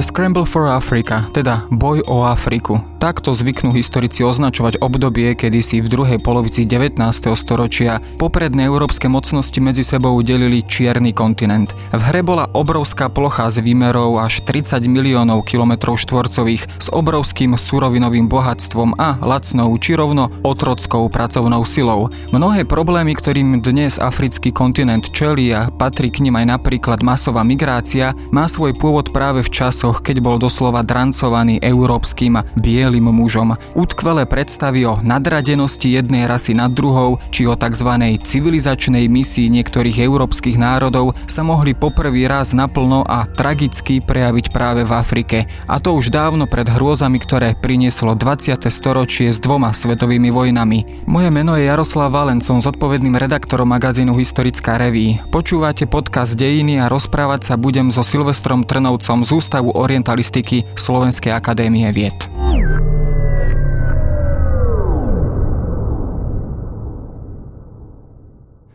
The Scramble for Africa, teda boj o Afriku. Takto zvyknú historici označovať obdobie, kedy si v druhej polovici 19. storočia popredné európske mocnosti medzi sebou delili čierny kontinent. V hre bola obrovská plocha s výmerov až 30 miliónov kilometrov štvorcových s obrovským surovinovým bohatstvom a lacnou či rovno otrockou pracovnou silou. Mnohé problémy, ktorým dnes africký kontinent čelí a patrí k nim aj napríklad masová migrácia, má svoj pôvod práve v čas časoch, keď bol doslova drancovaný európskym bielým mužom. Utkvelé predstavy o nadradenosti jednej rasy nad druhou, či o tzv. civilizačnej misii niektorých európskych národov sa mohli poprvý raz naplno a tragicky prejaviť práve v Afrike. A to už dávno pred hrôzami, ktoré prinieslo 20. storočie s dvoma svetovými vojnami. Moje meno je Jaroslav Valen, som zodpovedným redaktorom magazínu Historická reví. Počúvate podcast Dejiny a rozprávať sa budem so Silvestrom Trnovcom z Ústavu orientalistiky Slovenskej akadémie vied.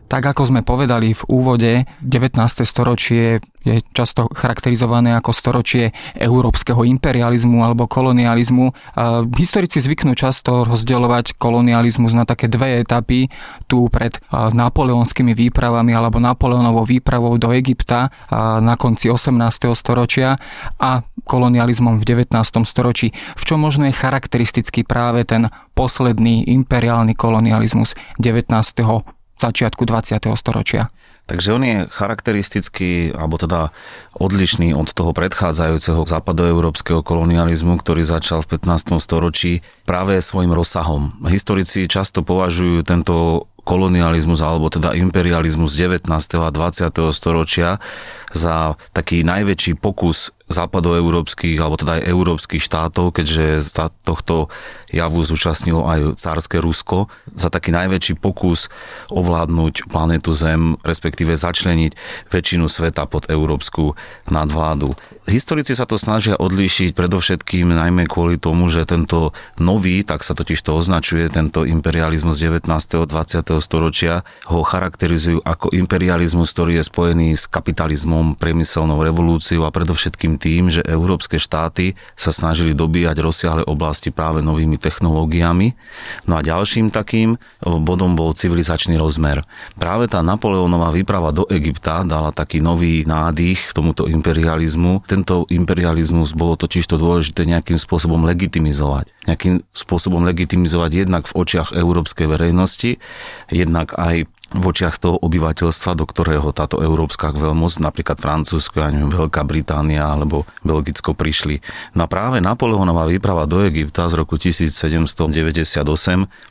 Tak ako sme povedali v úvode, 19. storočie je často charakterizované ako storočie európskeho imperializmu alebo kolonializmu. Historici zvyknú často rozdielovať kolonializmus na také dve etapy, tu pred napoleonskými výpravami alebo Napoleonovou výpravou do Egypta na konci 18. storočia a kolonializmom v 19. storočí. V čom možno je charakteristický práve ten posledný imperiálny kolonializmus 19 začiatku 20. storočia. Takže on je charakteristický, alebo teda odlišný od toho predchádzajúceho západoeurópskeho kolonializmu, ktorý začal v 15. storočí práve svojim rozsahom. Historici často považujú tento kolonializmus alebo teda imperializmus 19. a 20. storočia za taký najväčší pokus západoeurópskych alebo teda aj európskych štátov, keďže za tohto javu zúčastnilo aj cárske Rusko, za taký najväčší pokus ovládnuť planetu Zem, respektíve začleniť väčšinu sveta pod európsku nadvládu. Historici sa to snažia odlíšiť predovšetkým najmä kvôli tomu, že tento nový, tak sa totiž to označuje, tento imperializmus 19. a 20. storočia ho charakterizujú ako imperializmus, ktorý je spojený s kapitalizmom, priemyselnou revolúciou a predovšetkým tým, že európske štáty sa snažili dobíjať rozsiahle oblasti práve novými technológiami. No a ďalším takým bodom bol civilizačný rozmer. Práve tá Napoleónová výprava do Egypta dala taký nový nádych tomuto imperializmu. Tento imperializmus bolo totiž to dôležité nejakým spôsobom legitimizovať. Nejakým spôsobom legitimizovať jednak v očiach európskej verejnosti, jednak aj v očiach toho obyvateľstva, do ktorého táto európska veľmoc, napríklad Francúzsko, ja neviem, Veľká Británia alebo Belgicko prišli. Na práve Napoleónová výprava do Egypta z roku 1798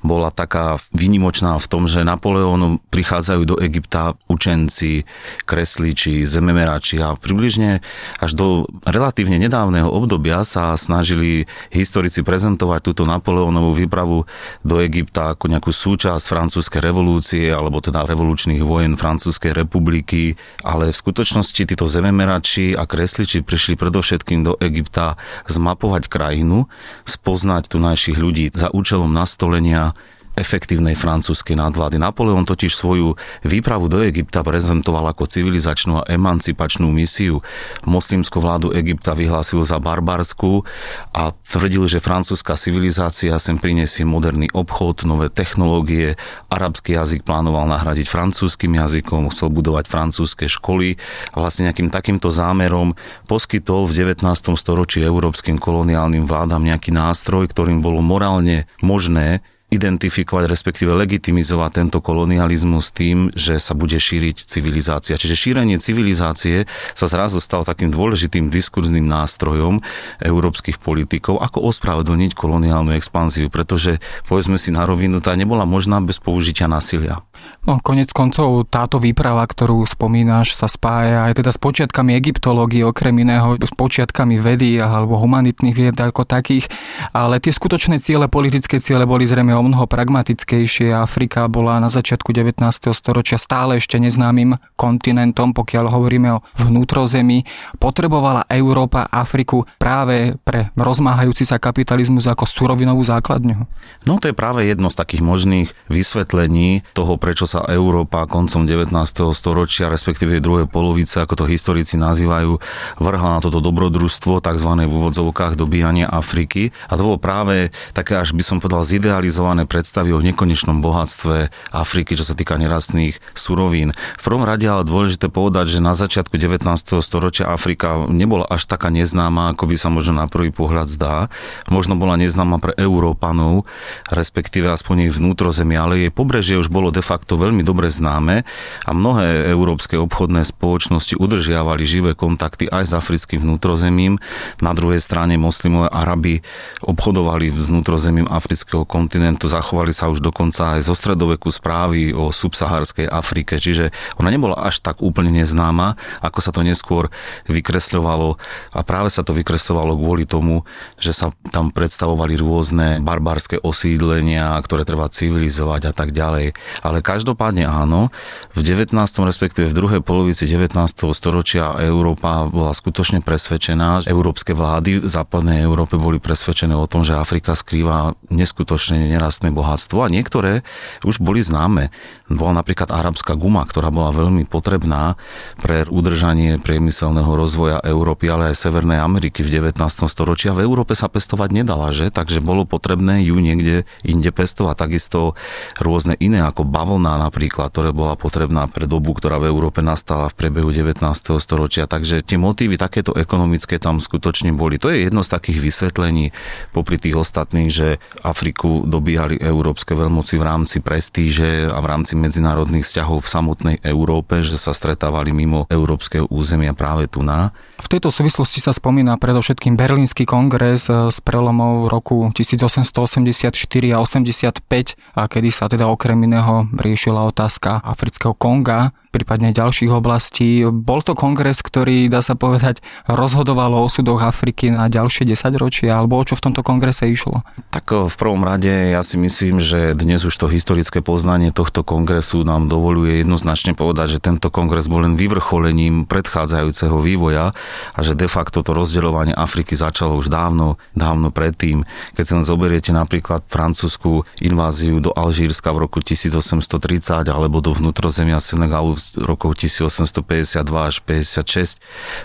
bola taká výnimočná v tom, že Napoleónom prichádzajú do Egypta učenci, kresliči, zememerači a približne až do relatívne nedávneho obdobia sa snažili historici prezentovať túto Napoleónovú výpravu do Egypta ako nejakú súčasť francúzskej revolúcie alebo teda revolučných vojen Francúzskej republiky, ale v skutočnosti títo zememerači a kresliči prišli predovšetkým do Egypta zmapovať krajinu, spoznať tu našich ľudí za účelom nastolenia efektívnej francúzskej nadvlády. Napoleon totiž svoju výpravu do Egypta prezentoval ako civilizačnú a emancipačnú misiu. Moslimskú vládu Egypta vyhlásil za barbarskú a tvrdil, že francúzska civilizácia sem prinesie moderný obchod, nové technológie, arabský jazyk plánoval nahradiť francúzským jazykom, chcel budovať francúzske školy a vlastne nejakým takýmto zámerom poskytol v 19. storočí európskym koloniálnym vládam nejaký nástroj, ktorým bolo morálne možné identifikovať, respektíve legitimizovať tento kolonializmus tým, že sa bude šíriť civilizácia. Čiže šírenie civilizácie sa zrazu stal takým dôležitým diskurzným nástrojom európskych politikov, ako ospravedlniť koloniálnu expanziu, pretože povedzme si na rovinu, tá nebola možná bez použitia násilia. No, konec koncov táto výprava, ktorú spomínaš, sa spája aj teda s počiatkami egyptológie, okrem iného s počiatkami vedy alebo humanitných vied ako takých, ale tie skutočné ciele, politické ciele boli zrejme o mnoho pragmatickejšie. Afrika bola na začiatku 19. storočia stále ešte neznámym kontinentom, pokiaľ hovoríme o vnútrozemí. Potrebovala Európa Afriku práve pre rozmáhajúci sa kapitalizmus ako surovinovú základňu? No to je práve jedno z takých možných vysvetlení toho, prečo prečo sa Európa koncom 19. storočia, respektíve druhej polovice, ako to historici nazývajú, vrhla na toto dobrodružstvo, tzv. v úvodzovkách dobíjania Afriky. A to bolo práve také, až by som povedal, zidealizované predstavy o nekonečnom bohatstve Afriky, čo sa týka nerastných surovín. V prvom rade ale dôležité povedať, že na začiatku 19. storočia Afrika nebola až taká neznáma, ako by sa možno na prvý pohľad zdá. Možno bola neznáma pre Európanov, respektíve aspoň jej vnútrozemie, ale jej pobrežie už bolo de facto veľmi dobre známe a mnohé európske obchodné spoločnosti udržiavali živé kontakty aj s africkým vnútrozemím. Na druhej strane moslimové Araby obchodovali s vnútrozemím afrického kontinentu, zachovali sa už dokonca aj zo stredoveku správy o subsaharskej Afrike, čiže ona nebola až tak úplne neznáma, ako sa to neskôr vykresľovalo a práve sa to vykresľovalo kvôli tomu, že sa tam predstavovali rôzne barbarské osídlenia, ktoré treba civilizovať a tak ďalej. Ale každopádne áno, v 19. respektíve v druhej polovici 19. storočia Európa bola skutočne presvedčená, že európske vlády v západnej Európe boli presvedčené o tom, že Afrika skrýva neskutočne nerastné bohatstvo a niektoré už boli známe. Bola napríklad arabská guma, ktorá bola veľmi potrebná pre udržanie priemyselného rozvoja Európy, ale aj Severnej Ameriky v 19. storočí. A v Európe sa pestovať nedala, že? Takže bolo potrebné ju niekde inde pestovať. Takisto rôzne iné ako bavlna napríklad, ktoré bola potrebná pre dobu, ktorá v Európe nastala v priebehu 19. storočia. Takže tie motívy takéto ekonomické tam skutočne boli. To je jedno z takých vysvetlení popri tých ostatných, že Afriku dobíhali európske veľmoci v rámci prestíže a v rámci medzinárodných vzťahov v samotnej Európe, že sa stretávali mimo európskeho územia práve tu na. V tejto súvislosti sa spomína predovšetkým Berlínsky kongres z prelomov roku 1884 a 85, a kedy sa teda okrem iného riešila otázka afrického Konga, prípadne ďalších oblastí. Bol to kongres, ktorý, dá sa povedať, rozhodoval o osudoch Afriky na ďalšie 10 ročia, alebo o čo v tomto kongrese išlo? Tak v prvom rade ja si myslím, že dnes už to historické poznanie tohto kongresu nám dovoluje jednoznačne povedať, že tento kongres bol len vyvrcholením predchádzajúceho vývoja a že de facto to rozdeľovanie Afriky začalo už dávno, dávno predtým. Keď len zoberiete napríklad francúzskú inváziu do Alžírska v roku 1830 alebo do vnútrozemia Senegalu rokov 1852 až 56,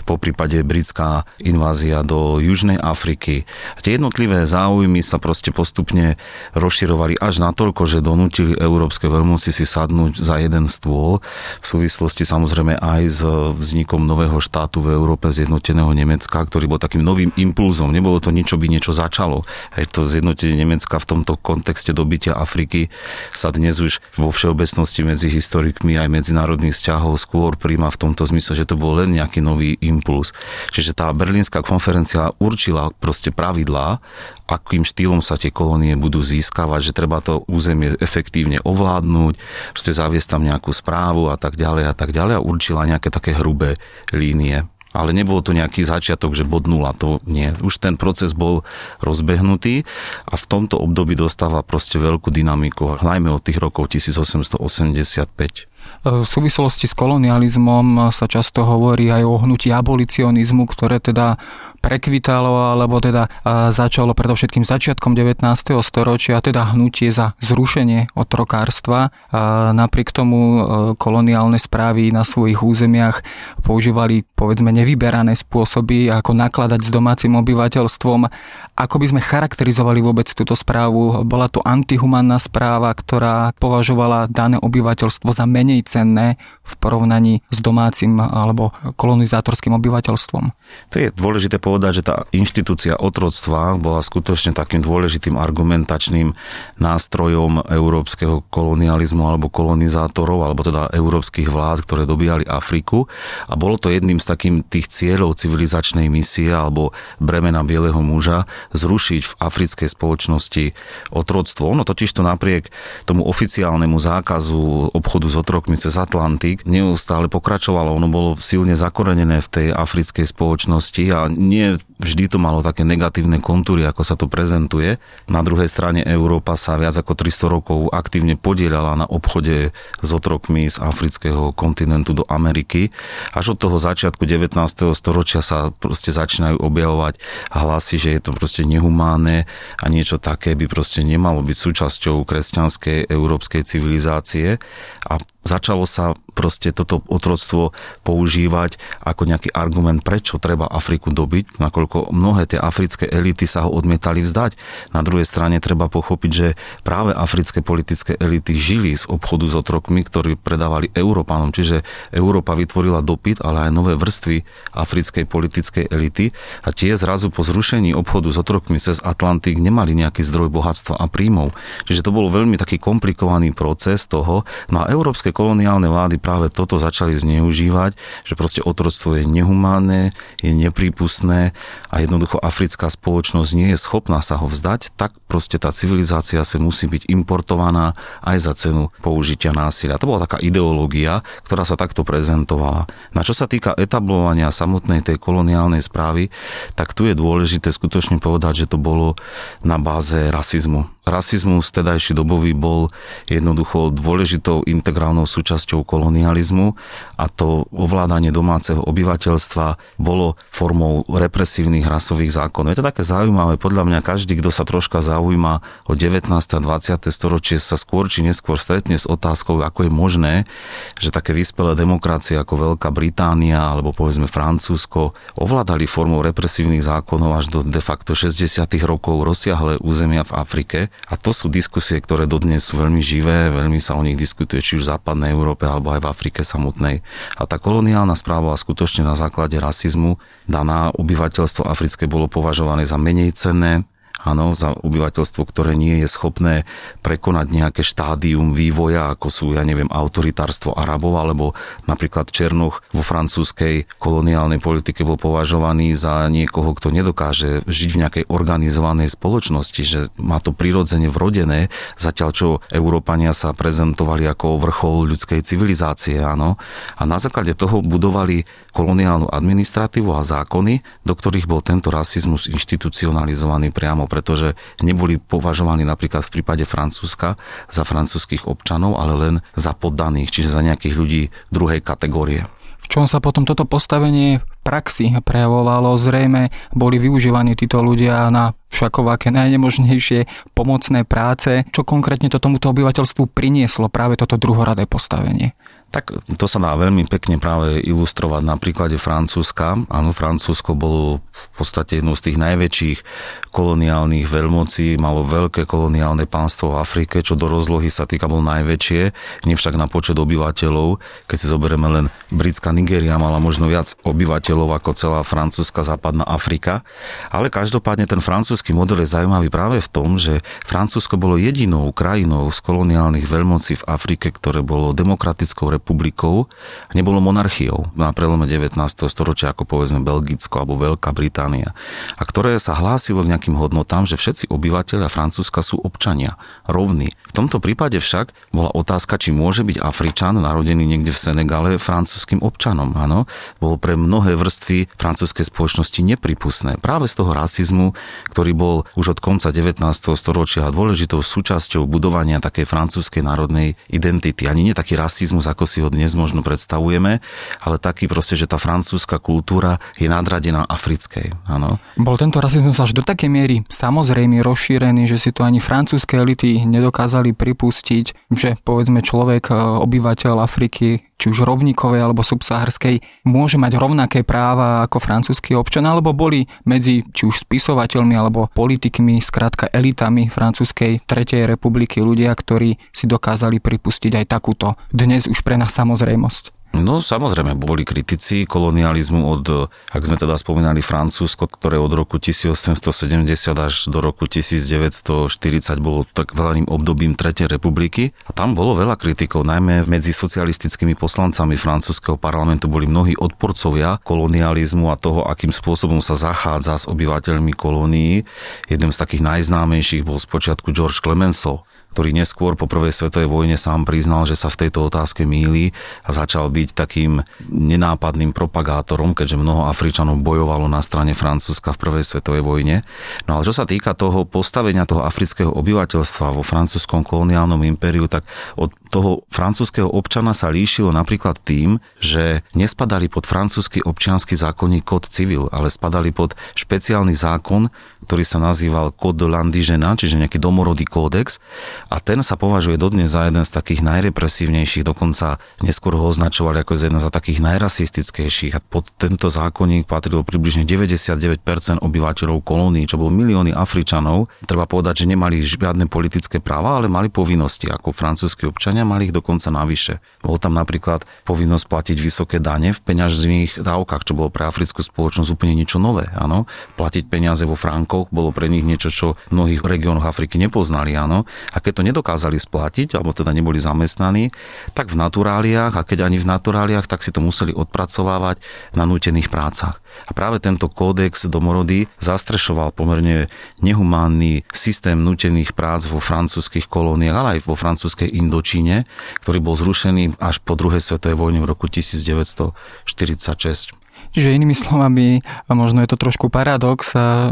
po prípade britská invázia do Južnej Afriky. A tie jednotlivé záujmy sa proste postupne rozširovali až natoľko, že donútili európske veľmoci si sadnúť za jeden stôl v súvislosti samozrejme aj s vznikom nového štátu v Európe zjednoteného Nemecka, ktorý bol takým novým impulzom. Nebolo to niečo, by niečo začalo. Aj to zjednotenie Nemecka v tomto kontexte dobytia Afriky sa dnes už vo všeobecnosti medzi historikmi aj medzinárodnými medzinárodných vzťahov skôr príjma v tomto zmysle, že to bol len nejaký nový impuls. Čiže tá berlínska konferencia určila proste pravidlá, akým štýlom sa tie kolónie budú získavať, že treba to územie efektívne ovládnuť, proste zaviesť tam nejakú správu a tak ďalej a tak ďalej a určila nejaké také hrubé línie. Ale nebolo to nejaký začiatok, že bod nula, to nie. Už ten proces bol rozbehnutý a v tomto období dostáva proste veľkú dynamiku, najmä od tých rokov 1885. V súvislosti s kolonializmom sa často hovorí aj o hnutí abolicionizmu, ktoré teda prekvitalo, alebo teda začalo predovšetkým začiatkom 19. storočia, teda hnutie za zrušenie otrokárstva. Napriek tomu e, koloniálne správy na svojich územiach používali povedzme nevyberané spôsoby, ako nakladať s domácim obyvateľstvom. Ako by sme charakterizovali vôbec túto správu? Bola to antihumanná správa, ktorá považovala dané obyvateľstvo za menej cenné v porovnaní s domácim alebo kolonizátorským obyvateľstvom. To je dôležité povedať, že tá inštitúcia otroctva bola skutočne takým dôležitým argumentačným nástrojom európskeho kolonializmu alebo kolonizátorov, alebo teda európskych vlád, ktoré dobíjali Afriku. A bolo to jedným z takým tých cieľov civilizačnej misie alebo bremena bieleho muža zrušiť v africkej spoločnosti otroctvo. Ono totiž to napriek tomu oficiálnemu zákazu obchodu s otrokmi cez Atlantik neustále pokračovalo. Ono bolo silne zakorenené v tej africkej spoločnosti a nie nie vždy to malo také negatívne kontúry, ako sa to prezentuje. Na druhej strane Európa sa viac ako 300 rokov aktívne podielala na obchode s otrokmi z afrického kontinentu do Ameriky. Až od toho začiatku 19. storočia sa proste začínajú objavovať hlasy, že je to proste nehumánne a niečo také by proste nemalo byť súčasťou kresťanskej európskej civilizácie a začalo sa proste toto otroctvo používať ako nejaký argument, prečo treba Afriku dobiť, nakoľko mnohé tie africké elity sa ho odmietali vzdať. Na druhej strane treba pochopiť, že práve africké politické elity žili z obchodu s otrokmi, ktorí predávali Európanom, čiže Európa vytvorila dopyt, ale aj nové vrstvy africkej politickej elity a tie zrazu po zrušení obchodu s otrokmi cez Atlantik nemali nejaký zdroj bohatstva a príjmov. Čiže to bol veľmi taký komplikovaný proces toho. No a európske koloniálne vlády práve toto začali zneužívať, že proste otroctvo je nehumánne, je neprípustné a jednoducho africká spoločnosť nie je schopná sa ho vzdať, tak proste tá civilizácia sa musí byť importovaná aj za cenu použitia násilia. To bola taká ideológia, ktorá sa takto prezentovala. Na čo sa týka etablovania samotnej tej koloniálnej správy, tak tu je dôležité skutočne povedať, že to bolo na báze rasizmu. Rasizmus tedajší dobový bol jednoducho dôležitou integrálnou súčasťou kolonializmu a to ovládanie domáceho obyvateľstva bolo formou represívnych rasových zákonov. Je to také zaujímavé, podľa mňa každý, kto sa troška zaujíma o 19. a 20. storočie, sa skôr či neskôr stretne s otázkou, ako je možné, že také vyspelé demokracie ako Veľká Británia alebo povedzme Francúzsko ovládali formou represívnych zákonov až do de facto 60. rokov rozsiahle územia v Afrike a to sú diskusie, ktoré dodnes sú veľmi živé, veľmi sa o nich diskutuje či už v západnej Európe alebo aj v Afrike samotnej. A tá koloniálna správa skutočne na základe rasizmu daná obyvateľstvo africké bolo považované za menej cenné, áno, za obyvateľstvo, ktoré nie je schopné prekonať nejaké štádium vývoja, ako sú, ja neviem, autoritárstvo Arabov, alebo napríklad Černoch vo francúzskej koloniálnej politike bol považovaný za niekoho, kto nedokáže žiť v nejakej organizovanej spoločnosti, že má to prirodzene vrodené, zatiaľ čo Európania sa prezentovali ako vrchol ľudskej civilizácie, áno. A na základe toho budovali koloniálnu administratívu a zákony, do ktorých bol tento rasizmus inštitucionalizovaný priamo pretože neboli považovaní napríklad v prípade Francúzska za francúzských občanov, ale len za poddaných, čiže za nejakých ľudí druhej kategórie. V čom sa potom toto postavenie v praxi prejavovalo? Zrejme boli využívaní títo ľudia na všakovaké najnemožnejšie pomocné práce. Čo konkrétne to tomuto obyvateľstvu prinieslo práve toto druhoradé postavenie? Tak to sa dá veľmi pekne práve ilustrovať na príklade Francúzska. Áno, Francúzsko bolo v podstate jednou z tých najväčších koloniálnych veľmocí, malo veľké koloniálne pánstvo v Afrike, čo do rozlohy sa týka bolo najväčšie, nie na počet obyvateľov. Keď si zoberieme len britská Nigéria mala možno viac obyvateľov ako celá francúzska západná Afrika. Ale každopádne ten francúzsky model je zaujímavý práve v tom, že Francúzsko bolo jedinou krajinou z koloniálnych veľmocí v Afrike, ktoré bolo demokratickou republikou, nebolo monarchiou na prelome 19. storočia, ako povedzme Belgicko alebo Veľká Británia, a ktoré sa hlásilo k nejakým hodnotám, že všetci obyvateľia Francúzska sú občania, rovní. V tomto prípade však bola otázka, či môže byť Afričan narodený niekde v Senegale francúzským občanom. Áno, bolo pre mnohé vrstvy francúzskej spoločnosti nepripustné. Práve z toho rasizmu, ktorý bol už od konca 19. storočia dôležitou súčasťou budovania takej francúzskej národnej identity. Ani nie taký rasizmus, ako si ho dnes možno predstavujeme, ale taký proste, že tá francúzska kultúra je nadradená africkej. Áno. Bol tento rasizmus až do takej miery samozrejme rozšírený, že si to ani francúzske elity nedokázali pripustiť, že povedzme človek, e, obyvateľ Afriky, či už rovníkovej alebo subsaharskej, môže mať rovnaké práva ako francúzsky občan, alebo boli medzi či už spisovateľmi alebo politikmi, skrátka elitami francúzskej tretej republiky ľudia, ktorí si dokázali pripustiť aj takúto dnes už pre nás samozrejmosť. No samozrejme, boli kritici kolonializmu od, ak sme teda spomínali Francúzsko, ktoré od roku 1870 až do roku 1940 bolo tak veľným obdobím Tretej republiky. A tam bolo veľa kritikov, najmä medzi socialistickými poslancami francúzského parlamentu boli mnohí odporcovia kolonializmu a toho, akým spôsobom sa zachádza s obyvateľmi kolónií. Jeden z takých najznámejších bol spočiatku George Clemenceau, ktorý neskôr po prvej svetovej vojne sám priznal, že sa v tejto otázke míli a začal byť takým nenápadným propagátorom, keďže mnoho Afričanov bojovalo na strane Francúzska v prvej svetovej vojne. No ale čo sa týka toho postavenia toho afrického obyvateľstva vo francúzskom koloniálnom impériu, tak od toho francúzského občana sa líšilo napríklad tým, že nespadali pod francúzsky občiansky zákonník kód civil, ale spadali pod špeciálny zákon, ktorý sa nazýval Code de l'Indigena, čiže nejaký domorodý kódex a ten sa považuje dodnes za jeden z takých najrepresívnejších, dokonca neskôr ho označovali ako jeden za takých najrasistickejších a pod tento zákonník patrilo približne 99% obyvateľov kolónií, čo bolo milióny Afričanov. Treba povedať, že nemali žiadne politické práva, ale mali povinnosti ako francúzski občania, mali ich dokonca navyše. Bol tam napríklad povinnosť platiť vysoké dane v peňažných dávkach, čo bolo pre africkú spoločnosť úplne niečo nové. Áno? Platiť peniaze vo franku bankoch bolo pre nich niečo, čo v mnohých regiónoch Afriky nepoznali, áno. A keď to nedokázali splatiť, alebo teda neboli zamestnaní, tak v naturáliách, a keď ani v naturáliách, tak si to museli odpracovávať na nútených prácach. A práve tento kódex domorody zastrešoval pomerne nehumánny systém nutených prác vo francúzskych kolóniách, ale aj vo francúzskej Indočíne, ktorý bol zrušený až po druhej svetovej vojne v roku 1946. Čiže inými slovami, možno je to trošku paradox,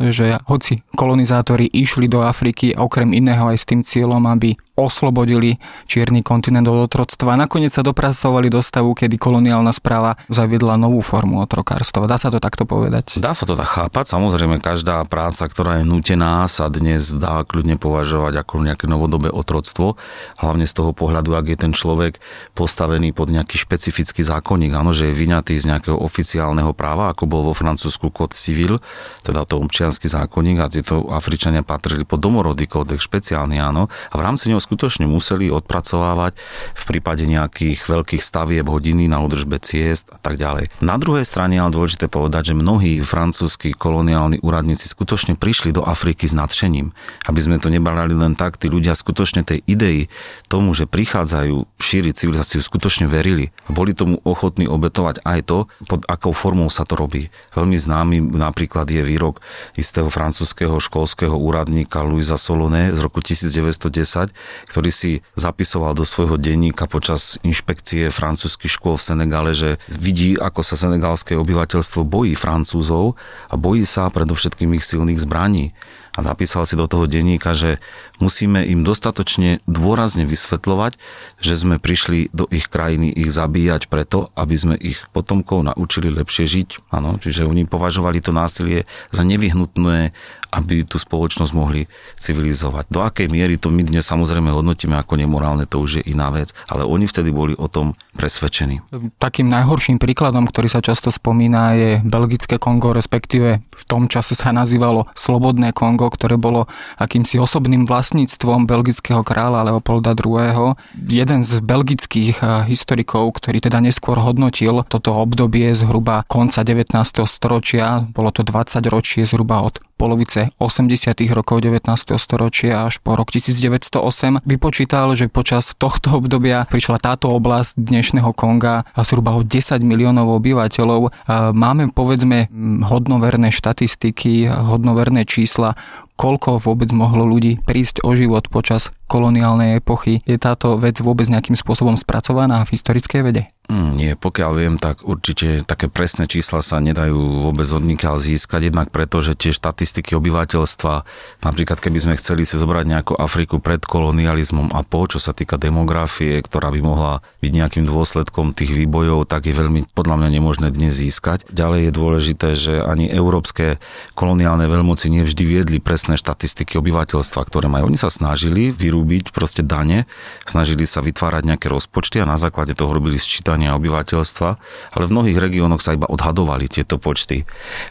že hoci kolonizátori išli do Afriky okrem iného aj s tým cieľom, aby oslobodili čierny kontinent od otroctva nakoniec sa dopracovali do stavu, kedy koloniálna správa zaviedla novú formu otrokárstva. Dá sa to takto povedať? Dá sa to tak chápať. Samozrejme, každá práca, ktorá je nutená, sa dnes dá kľudne považovať ako nejaké novodobé otroctvo. Hlavne z toho pohľadu, ak je ten človek postavený pod nejaký špecifický zákonník, áno, že je vyňatý z nejakého oficiálneho práva, ako bol vo Francúzsku kód civil, teda to občianský zákonník a tieto Afričania patrili pod domorodý kódex špeciálny, áno. A v rámci neho skutočne museli odpracovávať v prípade nejakých veľkých stavieb hodiny na údržbe ciest a tak ďalej. Na druhej strane ale dôležité povedať, že mnohí francúzskí koloniálni úradníci skutočne prišli do Afriky s nadšením. Aby sme to nebrali len tak, tí ľudia skutočne tej idei tomu, že prichádzajú šíriť civilizáciu, skutočne verili. A boli tomu ochotní obetovať aj to, pod akou formou sa to robí. Veľmi známy napríklad je výrok istého francúzského školského úradníka Louisa Soloné z roku 1910, ktorý si zapisoval do svojho denníka počas inšpekcie francúzskych škôl v Senegale, že vidí, ako sa senegalské obyvateľstvo bojí Francúzov a bojí sa predovšetkým ich silných zbraní a napísal si do toho denníka, že musíme im dostatočne dôrazne vysvetľovať, že sme prišli do ich krajiny ich zabíjať preto, aby sme ich potomkov naučili lepšie žiť. Ano, čiže oni považovali to násilie za nevyhnutné, aby tú spoločnosť mohli civilizovať. Do akej miery to my dnes samozrejme hodnotíme ako nemorálne, to už je iná vec, ale oni vtedy boli o tom presvedčení. Takým najhorším príkladom, ktorý sa často spomína, je belgické Kongo, respektíve v tom čase sa nazývalo Slobodné Kongo, ktoré bolo akýmsi osobným vlastníctvom belgického kráľa Leopolda II. Jeden z belgických eh, historikov, ktorý teda neskôr hodnotil toto obdobie zhruba konca 19. storočia, bolo to 20 ročie zhruba od polovice 80. rokov 19. storočia až po rok 1908 vypočítal, že počas tohto obdobia prišla táto oblasť dnešného Konga zhruba o 10 miliónov obyvateľov. Máme povedzme hodnoverné štatistiky, hodnoverné čísla, koľko vôbec mohlo ľudí prísť o život počas koloniálnej epochy. Je táto vec vôbec nejakým spôsobom spracovaná v historickej vede? Mm, nie, pokiaľ viem, tak určite také presné čísla sa nedajú vôbec odnikiaľ získať, jednak preto, že tie štatistiky obyvateľstva, napríklad keby sme chceli si zobrať nejakú Afriku pred kolonializmom a po, čo sa týka demografie, ktorá by mohla byť nejakým dôsledkom tých výbojov, tak je veľmi podľa mňa nemožné dnes získať. Ďalej je dôležité, že ani európske koloniálne veľmoci nevždy viedli presné štatistiky obyvateľstva, ktoré majú. Oni sa snažili vyrúbiť proste dane, snažili sa vytvárať nejaké rozpočty a na základe toho robili zvyšovania obyvateľstva, ale v mnohých regiónoch sa iba odhadovali tieto počty.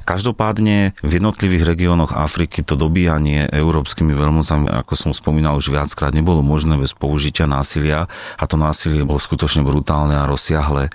Každopádne v jednotlivých regiónoch Afriky to dobíjanie európskymi veľmocami, ako som spomínal už viackrát, nebolo možné bez použitia násilia a to násilie bolo skutočne brutálne a rozsiahle.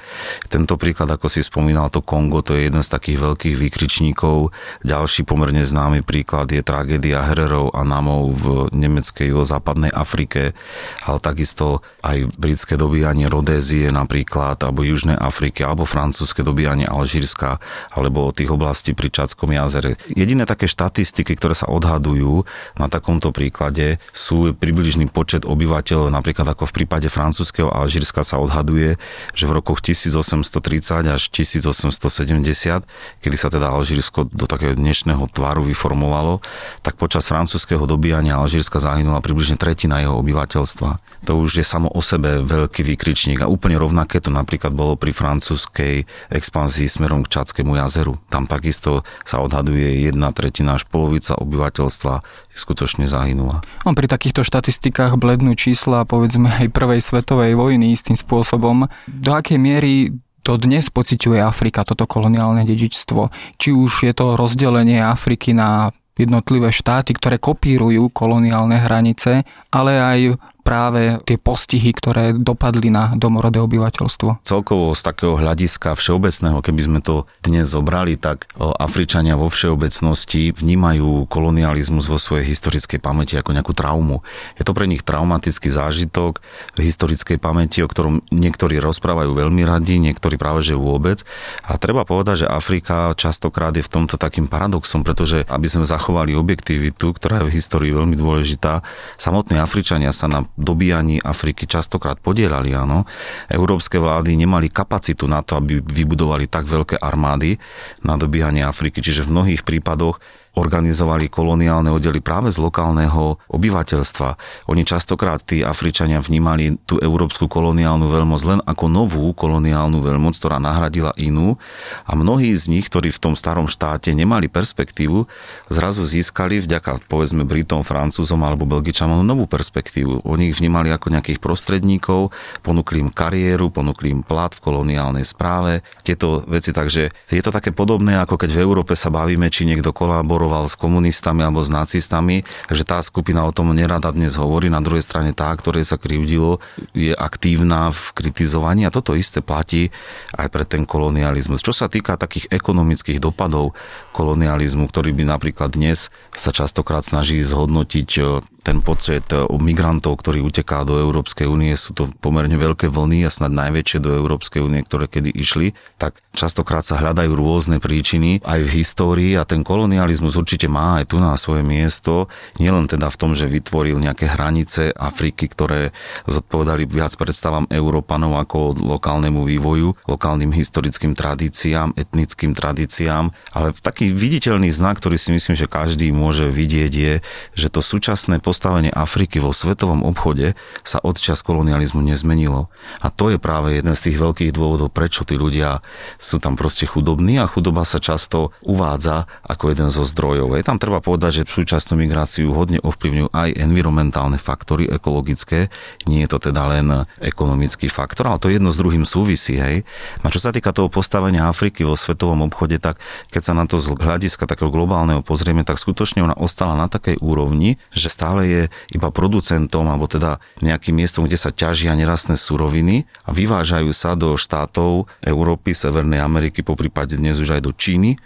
Tento príklad, ako si spomínal, to Kongo, to je jeden z takých veľkých výkričníkov. Ďalší pomerne známy príklad je tragédia impéria Hererov a Namov v nemeckej juhozápadnej Afrike, ale takisto aj britské dobíjanie Rodézie napríklad, alebo Južnej Afriky, alebo francúzske dobíjanie Alžírska, alebo tých oblastí pri Čadskom jazere. Jediné také štatistiky, ktoré sa odhadujú na takomto príklade, sú približný počet obyvateľov, napríklad ako v prípade francúzského Alžírska sa odhaduje, že v rokoch 1830 až 1870, kedy sa teda Alžírsko do takého dnešného tvaru vyformovalo, tak počas francúzského dobíjania Alžírska zahynula približne tretina jeho obyvateľstva. To už je samo o sebe veľký výkričník a úplne rovnaké to napríklad bolo pri francúzskej expanzii smerom k Čadskému jazeru. Tam takisto sa odhaduje jedna tretina až polovica obyvateľstva skutočne zahynula. On pri takýchto štatistikách blednú čísla povedzme aj prvej svetovej vojny istým spôsobom. Do akej miery to dnes pociťuje Afrika, toto koloniálne dedičstvo. Či už je to rozdelenie Afriky na jednotlivé štáty, ktoré kopírujú koloniálne hranice, ale aj práve tie postihy, ktoré dopadli na domorodé obyvateľstvo. Celkovo z takého hľadiska všeobecného, keby sme to dnes zobrali, tak Afričania vo všeobecnosti vnímajú kolonializmus vo svojej historickej pamäti ako nejakú traumu. Je to pre nich traumatický zážitok v historickej pamäti, o ktorom niektorí rozprávajú veľmi radi, niektorí práve že vôbec. A treba povedať, že Afrika častokrát je v tomto takým paradoxom, pretože aby sme zachovali objektivitu, ktorá je v histórii veľmi dôležitá, samotní Afričania sa na dobíjaní Afriky častokrát podielali, áno. Európske vlády nemali kapacitu na to, aby vybudovali tak veľké armády na dobíjanie Afriky, čiže v mnohých prípadoch organizovali koloniálne oddely práve z lokálneho obyvateľstva. Oni častokrát, tí Afričania, vnímali tú európsku koloniálnu veľmoc len ako novú koloniálnu veľmoc, ktorá nahradila inú a mnohí z nich, ktorí v tom starom štáte nemali perspektívu, zrazu získali vďaka povedzme Britom, Francúzom alebo Belgičanom novú perspektívu. Oni ich vnímali ako nejakých prostredníkov, ponúkli im kariéru, ponúkli im plat v koloniálnej správe, tieto veci, takže je to také podobné, ako keď v Európe sa bavíme, či niekto kolabor kolaboroval s komunistami alebo s nacistami, takže tá skupina o tom nerada dnes hovorí. Na druhej strane tá, ktoré sa krivdilo, je aktívna v kritizovaní a toto isté platí aj pre ten kolonializmus. Čo sa týka takých ekonomických dopadov kolonializmu, ktorý by napríklad dnes sa častokrát snaží zhodnotiť ten počet e, migrantov, ktorí uteká do Európskej únie, sú to pomerne veľké vlny a snad najväčšie do Európskej únie, ktoré kedy išli, tak častokrát sa hľadajú rôzne príčiny aj v histórii a ten kolonializmus určite má aj tu na svoje miesto, nielen teda v tom, že vytvoril nejaké hranice Afriky, ktoré zodpovedali viac predstavám Európanov ako lokálnemu vývoju, lokálnym historickým tradíciám, etnickým tradíciám, ale taký viditeľný znak, ktorý si myslím, že každý môže vidieť je, že to súčasné postavenie Afriky vo svetovom obchode sa od čas kolonializmu nezmenilo. A to je práve jeden z tých veľkých dôvodov, prečo tí ľudia sú tam proste chudobní a chudoba sa často uvádza ako jeden zo zdrojov. Je tam treba povedať, že súčasnú migráciu hodne ovplyvňujú aj environmentálne faktory ekologické, nie je to teda len ekonomický faktor, ale to jedno s druhým súvisí. Hej. A čo sa týka toho postavenia Afriky vo svetovom obchode, tak keď sa na to z hľadiska takého globálneho pozrieme, tak skutočne ona ostala na takej úrovni, že stále je iba producentom alebo teda nejakým miestom, kde sa ťažia nerastné suroviny a vyvážajú sa do štátov Európy, Severnej Ameriky, po prípade dnes už aj do Číny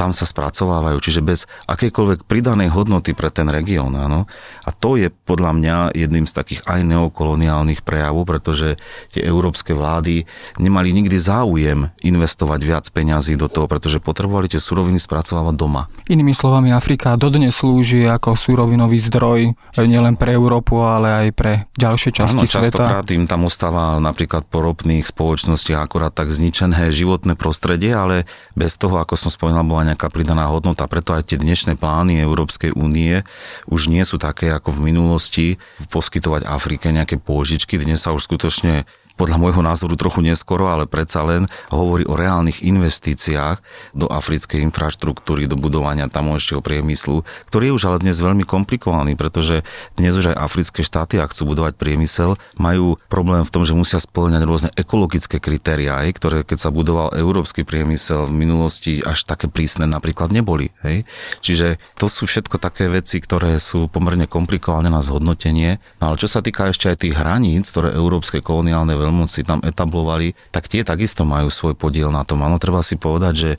tam sa spracovávajú, čiže bez akejkoľvek pridanej hodnoty pre ten región. Áno. A to je podľa mňa jedným z takých aj neokoloniálnych prejavov, pretože tie európske vlády nemali nikdy záujem investovať viac peňazí do toho, pretože potrebovali tie suroviny spracovávať doma. Inými slovami, Afrika dodnes slúži ako surovinový zdroj nielen pre Európu, ale aj pre ďalšie časti Áno, sveta. častokrát im tam ostáva napríklad po ropných spoločnostiach akorát tak zničené životné prostredie, ale bez toho, ako som spomínal, bola nejaká pridaná hodnota. Preto aj tie dnešné plány Európskej únie už nie sú také ako v minulosti poskytovať Afrike nejaké pôžičky. Dnes sa už skutočne podľa môjho názoru trochu neskoro, ale predsa len hovorí o reálnych investíciách do africkej infraštruktúry, do budovania tamojšieho priemyslu, ktorý je už ale dnes veľmi komplikovaný, pretože dnes už aj africké štáty, ak chcú budovať priemysel, majú problém v tom, že musia splňať rôzne ekologické kritériá, ktoré keď sa budoval európsky priemysel v minulosti až také prísne napríklad neboli. Hej? Čiže to sú všetko také veci, ktoré sú pomerne komplikované na zhodnotenie. No ale čo sa týka ešte aj tých hraníc, ktoré európske koloniálne veľmi veľmoci tam etablovali, tak tie takisto majú svoj podiel na tom. Áno, treba si povedať, že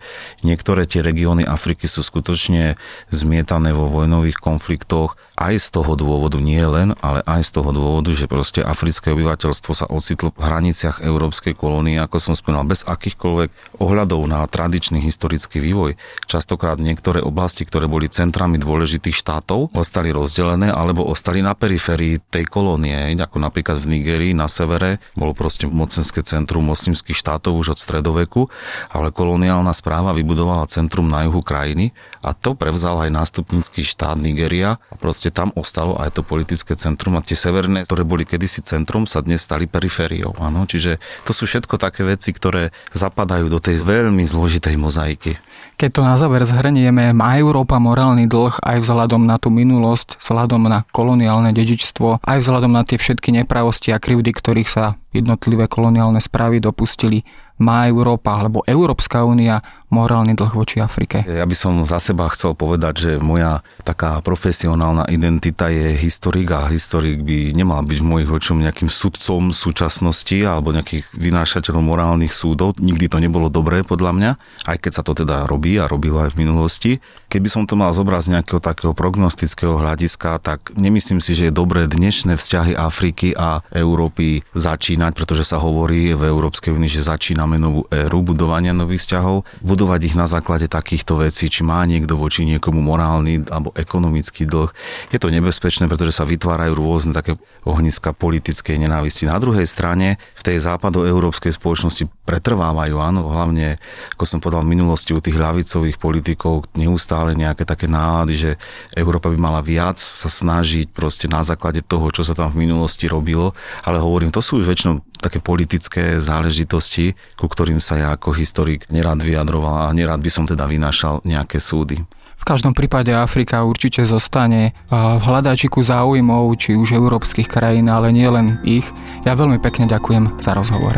niektoré tie regióny Afriky sú skutočne zmietané vo vojnových konfliktoch aj z toho dôvodu, nie len, ale aj z toho dôvodu, že proste africké obyvateľstvo sa ocitlo v hraniciach európskej kolónie, ako som spomínal, bez akýchkoľvek ohľadov na tradičný historický vývoj. Častokrát niektoré oblasti, ktoré boli centrami dôležitých štátov, ostali rozdelené alebo ostali na periférii tej kolónie, ako napríklad v Nigerii na severe bolo proste mocenské centrum moslimských štátov už od stredoveku, ale koloniálna správa vybudovala centrum na juhu krajiny a to prevzal aj nástupnícky štát Nigeria a proste tam ostalo aj to politické centrum a tie severné, ktoré boli kedysi centrum, sa dnes stali perifériou. Áno? Čiže to sú všetko také veci, ktoré zapadajú do tej veľmi zložitej mozaiky. Keď to na záver zhrnieme, má Európa morálny dlh aj vzhľadom na tú minulosť, vzhľadom na koloniálne dedičstvo, aj vzhľadom na tie všetky nepravosti a krivdy, ktorých sa jednotlivé koloniálne správy dopustili má Európa alebo Európska únia morálny dlh voči Afrike? Ja by som za seba chcel povedať, že moja taká profesionálna identita je historik a historik by nemal byť v mojich očom nejakým sudcom súčasnosti alebo nejakých vynášateľov morálnych súdov. Nikdy to nebolo dobré podľa mňa, aj keď sa to teda robí a robilo aj v minulosti. Keby som to mal zobrať z nejakého takého prognostického hľadiska, tak nemyslím si, že je dobré dnešné vzťahy Afriky a Európy začínať, pretože sa hovorí v Európskej únii, že začíname novú éru budovania nových vzťahov. Budovať ich na základe takýchto vecí, či má niekto voči niekomu morálny alebo ekonomický dlh. Je to nebezpečné, pretože sa vytvárajú rôzne také ohniska politickej nenávisti. Na druhej strane v tej západoeurópskej spoločnosti pretrvávajú, áno, hlavne, ako som povedal v minulosti u tých ľavicových politikov, neustále nejaké také nálady, že Európa by mala viac sa snažiť proste na základe toho, čo sa tam v minulosti robilo, ale hovorím, to sú už väčšinou také politické záležitosti, ku ktorým sa ja ako historik nerad vyjadroval a nerad by som teda vynášal nejaké súdy. V každom prípade Afrika určite zostane v hľadačiku záujmov, či už európskych krajín, ale nie len ich. Ja veľmi pekne ďakujem za rozhovor.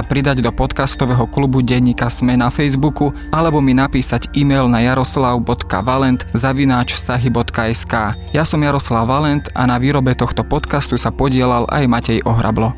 pridať do podcastového klubu denníka Sme na Facebooku alebo mi napísať e-mail na jaroslav.valent zavináč sahy.sk. Ja som Jaroslav Valent a na výrobe tohto podcastu sa podielal aj Matej Ohrablo.